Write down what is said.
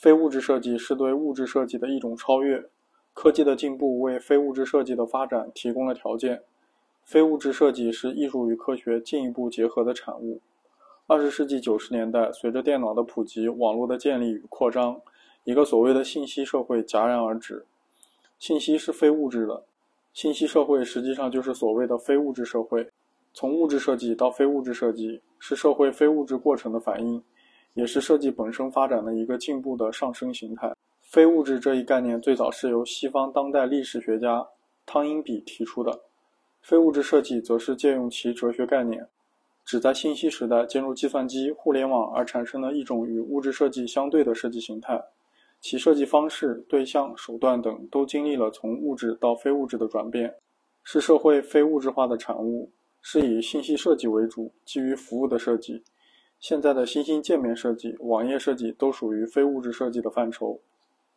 非物质设计是对物质设计的一种超越。科技的进步为非物质设计的发展提供了条件。非物质设计是艺术与科学进一步结合的产物。二十世纪九十年代，随着电脑的普及、网络的建立与扩张，一个所谓的信息社会戛然而止。信息是非物质的，信息社会实际上就是所谓的非物质社会。从物质设计到非物质设计，是社会非物质过程的反应，也是设计本身发展的一个进步的上升形态。非物质这一概念最早是由西方当代历史学家汤因比提出的，非物质设计则是借用其哲学概念，指在信息时代进入计算机、互联网而产生的一种与物质设计相对的设计形态，其设计方式、对象、手段等都经历了从物质到非物质的转变，是社会非物质化的产物。是以信息设计为主，基于服务的设计。现在的新兴界面设计、网页设计都属于非物质设计的范畴。